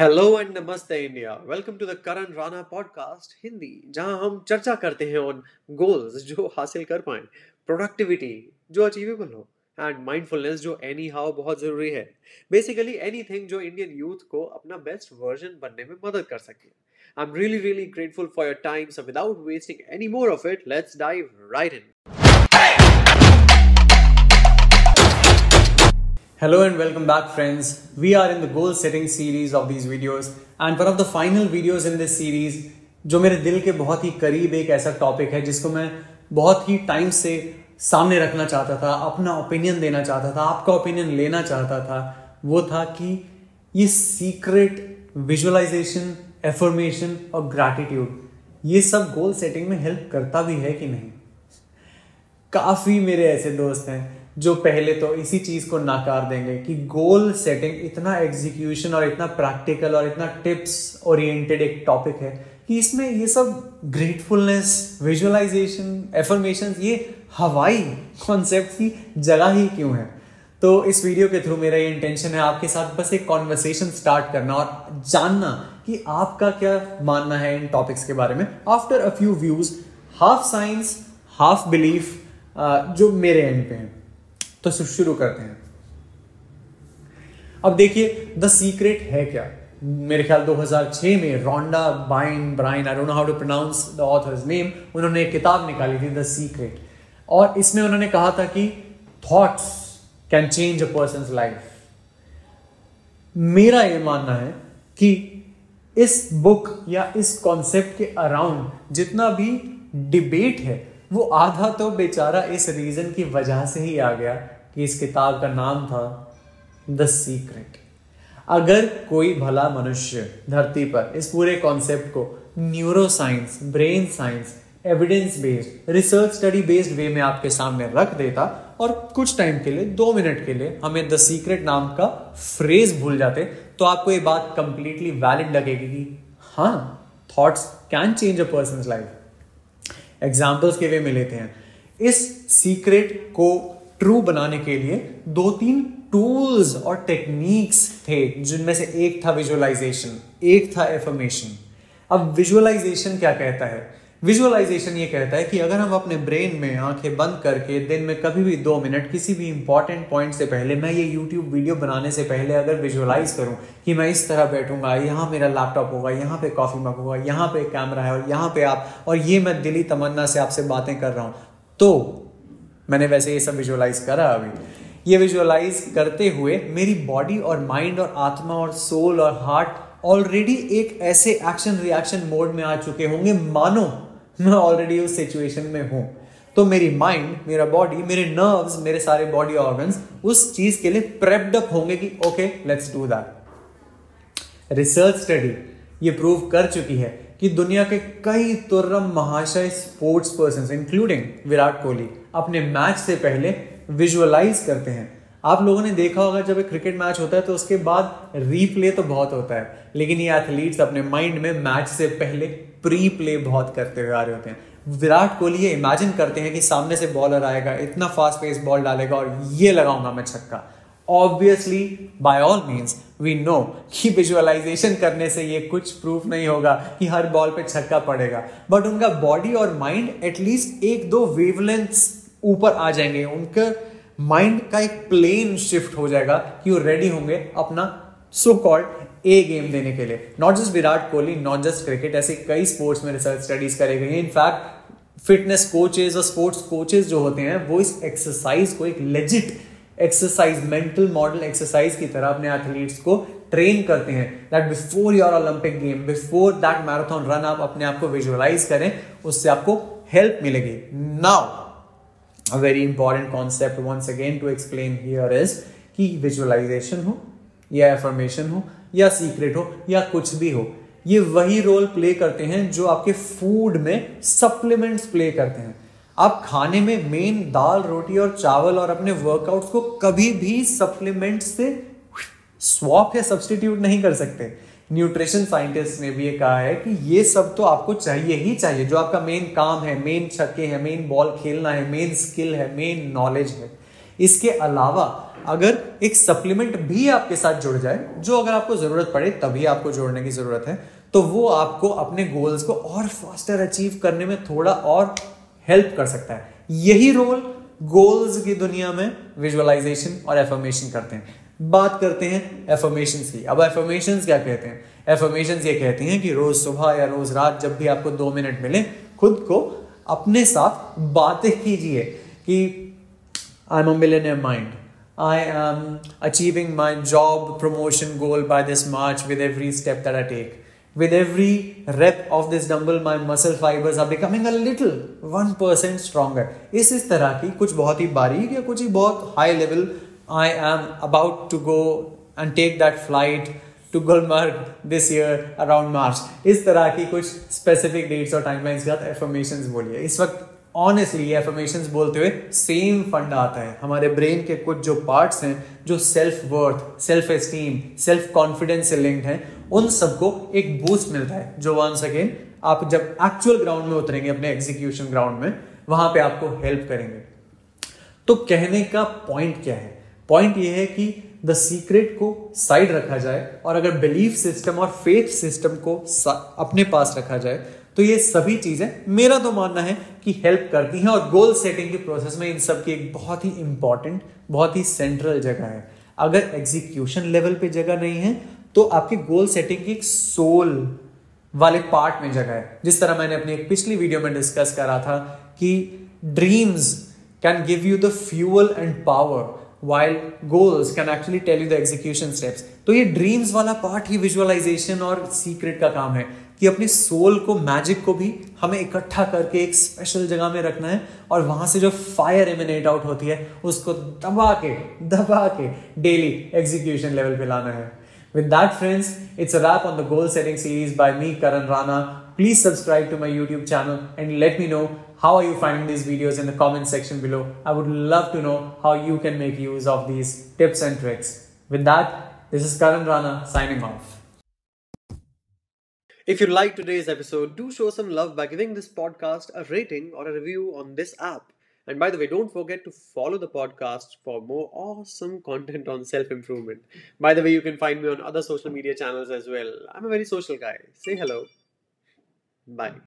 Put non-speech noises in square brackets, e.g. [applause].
Hello and नमस्ते India welcome to the Karan Rana podcast Hindi जहाँ हम चर्चा करते हैं ऑन गोल्स [laughs] जो हासिल कर पाए प्रोडक्टिविटी जो अचीवेबल हो एंड माइंडफुलनेस जो एनी हाउ बहुत ज़रूरी है। बेसिकली एनीथिंग जो इंडियन यूथ को अपना बेस्ट वर्जन बनने में मदद कर सके। I am really really grateful for your time so without wasting any more of it let's dive right in Hello and welcome back, friends. We are in the goal setting series of these videos, and one of the final videos in this series, जो मेरे दिल के बहुत ही करीब एक ऐसा topic है, जिसको मैं बहुत ही टाइम से सामने रखना चाहता था, अपना ओपिनियन देना चाहता था, आपका ओपिनियन लेना चाहता था, वो था कि ये सीक्रेट विजुअलाइजेशन एफर्मेशन और ग्रैटिट्यूड ये सब गोल सेटिंग में हेल्प करता भी है कि नहीं काफ़ी मेरे ऐसे दोस्त हैं जो पहले तो इसी चीज़ को नाकार देंगे कि गोल सेटिंग इतना एग्जीक्यूशन और इतना प्रैक्टिकल और इतना टिप्स ओरिएंटेड एक टॉपिक है कि इसमें ये सब ग्रेटफुलनेस विजुअलाइजेशन एफर्मेशन ये हवाई कॉन्सेप्ट की जगह ही क्यों है? तो इस वीडियो के थ्रू मेरा ये इंटेंशन है आपके साथ बस एक कॉन्वर्सेशन स्टार्ट करना और जानना कि आपका क्या मानना है इन टॉपिक्स के बारे में। After a few views half science half belief जो मेरे एंड पे हैं। तो सिर्फ़ शुरू करते हैं। अब देखिए द सीक्रेट है क्या? मेरे ख्याल 2006 में Rhonda Byrne Byrne I don't know how to pronounce the author's name उन्होंने एक किताब निकाली थी द सीक्रेट और इसमें उन्होंने कहा था कि thoughts can change a person life मेरा यह मानना है कि इस बुक या इस कॉन्सेप्ट के अराउंड जितना भी डिबेट है वो आधा तो बेचारा इस रीजन की वजह से ही आ गया कि इस किताब का नाम था द सीक्रेट अगर कोई भला मनुष्य धरती पर इस पूरे कॉन्सेप्ट को neuro science brain science evidence based research study based way में आपके सामने रख देता और कुछ टाइम के लिए, दो मिनट के लिए हमें द सीक्रेट नाम का फ्रेज भूल जाते तो आपको ये बात कंप्लीटली वैलिड लगेगी कि हाँ thoughts can change a person life examples के वे में लेते हैं इस सीक्रेट को ट्रू बनाने के लिए दो तीन टूल्स और टेक्निक्स थे, जिनमें से एक था विजुअलाइजेशन एक था एफर्मेशन अब विजुअलाइजेशन क्या कहता है? विजुअलाइजेशन ये कहता है कि अगर हम अपने ब्रेन में आँखें बंद करके दिन में कभी भी दो मिनट किसी भी इंपॉर्टेंट पॉइंट से पहले, मैं ये यूट्यूब वीडियो बनाने से पहले अगर विजुअलाइज करूँ कि मैं इस तरह बैठूँगा, यहाँ मेरा लैपटॉप होगा, यहाँ पे कॉफ़ी मग होगा, यहाँ पे कैमरा है और यहाँ पे आप, और ये मैं दिली तमन्ना से आपसे बातें कर रहा हूँ तो मैंने वैसे ये सब विजुअलाइज करा अभी। ये विजुअलाइज करते हुए मेरी बॉडी और माइंड और आत्मा और सोल और हार्ट ऑलरेडी एक ऐसे एक्शन रिएक्शन मोड में आ चुके होंगे, मानो मैं ऑलरेडी उस सिचुएशन में हूँ। तो मेरी माइंड मेरा बॉडी मेरे नर्व्स मेरे सारे बॉडी ऑर्गन्स उस चीज़ के लिए प्रेप्ड अप होंगे कि okay let's do that research study ये प्रूव कर चुकी है कि दुनिया के कई तुर्रम महाशय sports person including Virat Kohli, अपने मैच से पहले विजुअलाइज करते हैं। आप लोगों ने देखा होगा, जब एक क्रिकेट मैच होता है तो उसके बाद रीप्ले तो बहुत होता है, लेकिन ये एथलीट्स अपने माइंड में मैच से पहले प्री प्ले बहुत करते हुए आ रहे होते हैं। विराट कोहली ये इमेजिन करते हैं कि सामने से बॉलर आएगा, इतना फास्ट पेस बॉल डालेगा और ये लगाऊँगा मैं छक्का। Obviously by all means we know कि विजुअलाइजेशन करने से ये कुछ प्रूफ नहीं होगा कि हर बॉल पे छक्का पड़ेगा। बट उनका बॉडी और माइंड एटलीस्ट एक दो वेवलेंथ ऊपर आ जाएँगे, उनका माइंड का एक प्लेन शिफ्ट हो जाएगा कि वो रेडी होंगे अपना सो कॉल्ड ए गेम देने के लिए। Not just Virat Kohli not just cricket ऐसे कई स्पोर्ट्स में रिसर्च स्टडीज़ करे गई इनफैक्ट फिटनेस कोचेज और स्पोर्ट्स कोचेज जो होते हैं, वो इस एक्सरसाइज को एक legit exercise mental model exercise की तरह अपने एथलीट्स को ट्रेन करते हैं। That before your Olympic game before that marathon run आप अपने आप को विजुअलाइज करें, उससे आपको हेल्प मिलेगी। Now a very important concept once again to explain here is कि विजुअलाइजेशन हो, या एफर्मेशन हो, या सीक्रेट हो, या कुछ भी हो, ये वही रोल प्ले करते हैं जो आपके फ़ूड में सप्लीमेंट्स प्ले करते हैं। आप खाने में मेन दाल, रोटी और चावल और अपने वर्कआउट्स को कभी भी सप्लीमेंट से स्वॉप या सब्सटीट्यूट नहीं कर सकते। न्यूट्रिशन साइंटिस्ट ने भी ये कहा है कि ये सब तो आपको चाहिए ही चाहिए। जो आपका मेन काम है मेन छक्के है मेन बॉल खेलना है मेन स्किल है मेन नॉलेज है। इसके अलावा अगर एक सप्लीमेंट भी आपके साथ जुड़ जाए, जो अगर आपको ज़रूरत पड़े, तभी आपको जोड़ने की ज़रूरत है तो वो आपको अपने गोल्स को और फास्टर अचीव करने में थोड़ा और हेल्प कर सकता है। यही रोल गोल्स की दुनिया में विजुअलाइजेशन और एफर्मेशन करते हैं। बात करते हैं एफर्मेशन की। अब एफर्मेशन क्या कहते हैं? एफर्मेशन ये कहते हैं कि रोज सुबह या रोज रात जब भी आपको दो मिनट मिले, खुद को अपने साथ बातें कीजिए कि I am a millionaire mind I am achieving my job promotion goal by this March with every step that I take with every rep of this dumbbell my muscle fibres are becoming a little one percent stronger इस तरह की कुछ बहुत ही बारीक या कुछ ही बहुत high level I am about to go and take that flight to Gulmarg this year around March इस तरह की कुछ स्पेसिफिक डेट्स और टाइमलाइंस के साथ एफर्मेशन बोलिए। इस वक्त ऑनेस्टली एफर्मेशन बोलते हुए सेम फंड आता है। हमारे ब्रेन के कुछ जो पार्ट्स हैं, जो self worth self esteem self confidence से लिंक्ड हैं, उन सबको एक बूस्ट मिलता है। जो वंस अगेन आप जब एक्चुअल ग्राउंड में उतरेंगे, अपने एग्जीक्यूशन ग्राउंड में, वहाँ पे आपको हेल्प करेंगे। तो कहने का पॉइंट क्या है? पॉइंट ये है कि द सीक्रेट को साइड रखा जाए और अगर बिलीफ सिस्टम और फेथ सिस्टम को अपने पास रखा जाए तो ये सभी चीज़ें मेरा तो मानना है कि हेल्प करती हैं और गोल सेटिंग के प्रोसेस में इन सब की एक बहुत ही इंपॉर्टेंट बहुत ही सेंट्रल जगह है। अगर एग्जीक्यूशन लेवल पे जगह नहीं है तो आपकी गोल सेटिंग की एक सोल वाले पार्ट में जगह है। जिस तरह मैंने अपनी एक पिछली वीडियो में डिस्कस करा था कि dreams can give you the fuel and power while goals can actually tell you the execution steps तो ये ड्रीम्स वाला पार्ट ही विजुअलाइजेशन और सीक्रेट का काम है कि अपनी सोल को मैजिक को भी हमें इकट्ठा करके एक स्पेशल जगह में रखना है और वहाँ से जो फायर एमिनेट आउट होती है उसको दबा के दबा के डेली एग्जीक्यूशन लेवल पे लाना है With that, friends, it's a wrap on the goal setting series by me, Karan Rana. Please subscribe to my YouTube channel and let me know how are you finding these videos in the comment section below. I would love to know how you can make use of these tips and tricks. With that, this is Karan Rana signing off. If you liked today's episode, do show some love by giving this podcast a rating or a review on this app. And by the way, don't forget to follow the podcast for more awesome content on self improvement. By the way, you can find me on other social media channels as well. I'm a very social guy. Say hello. Bye.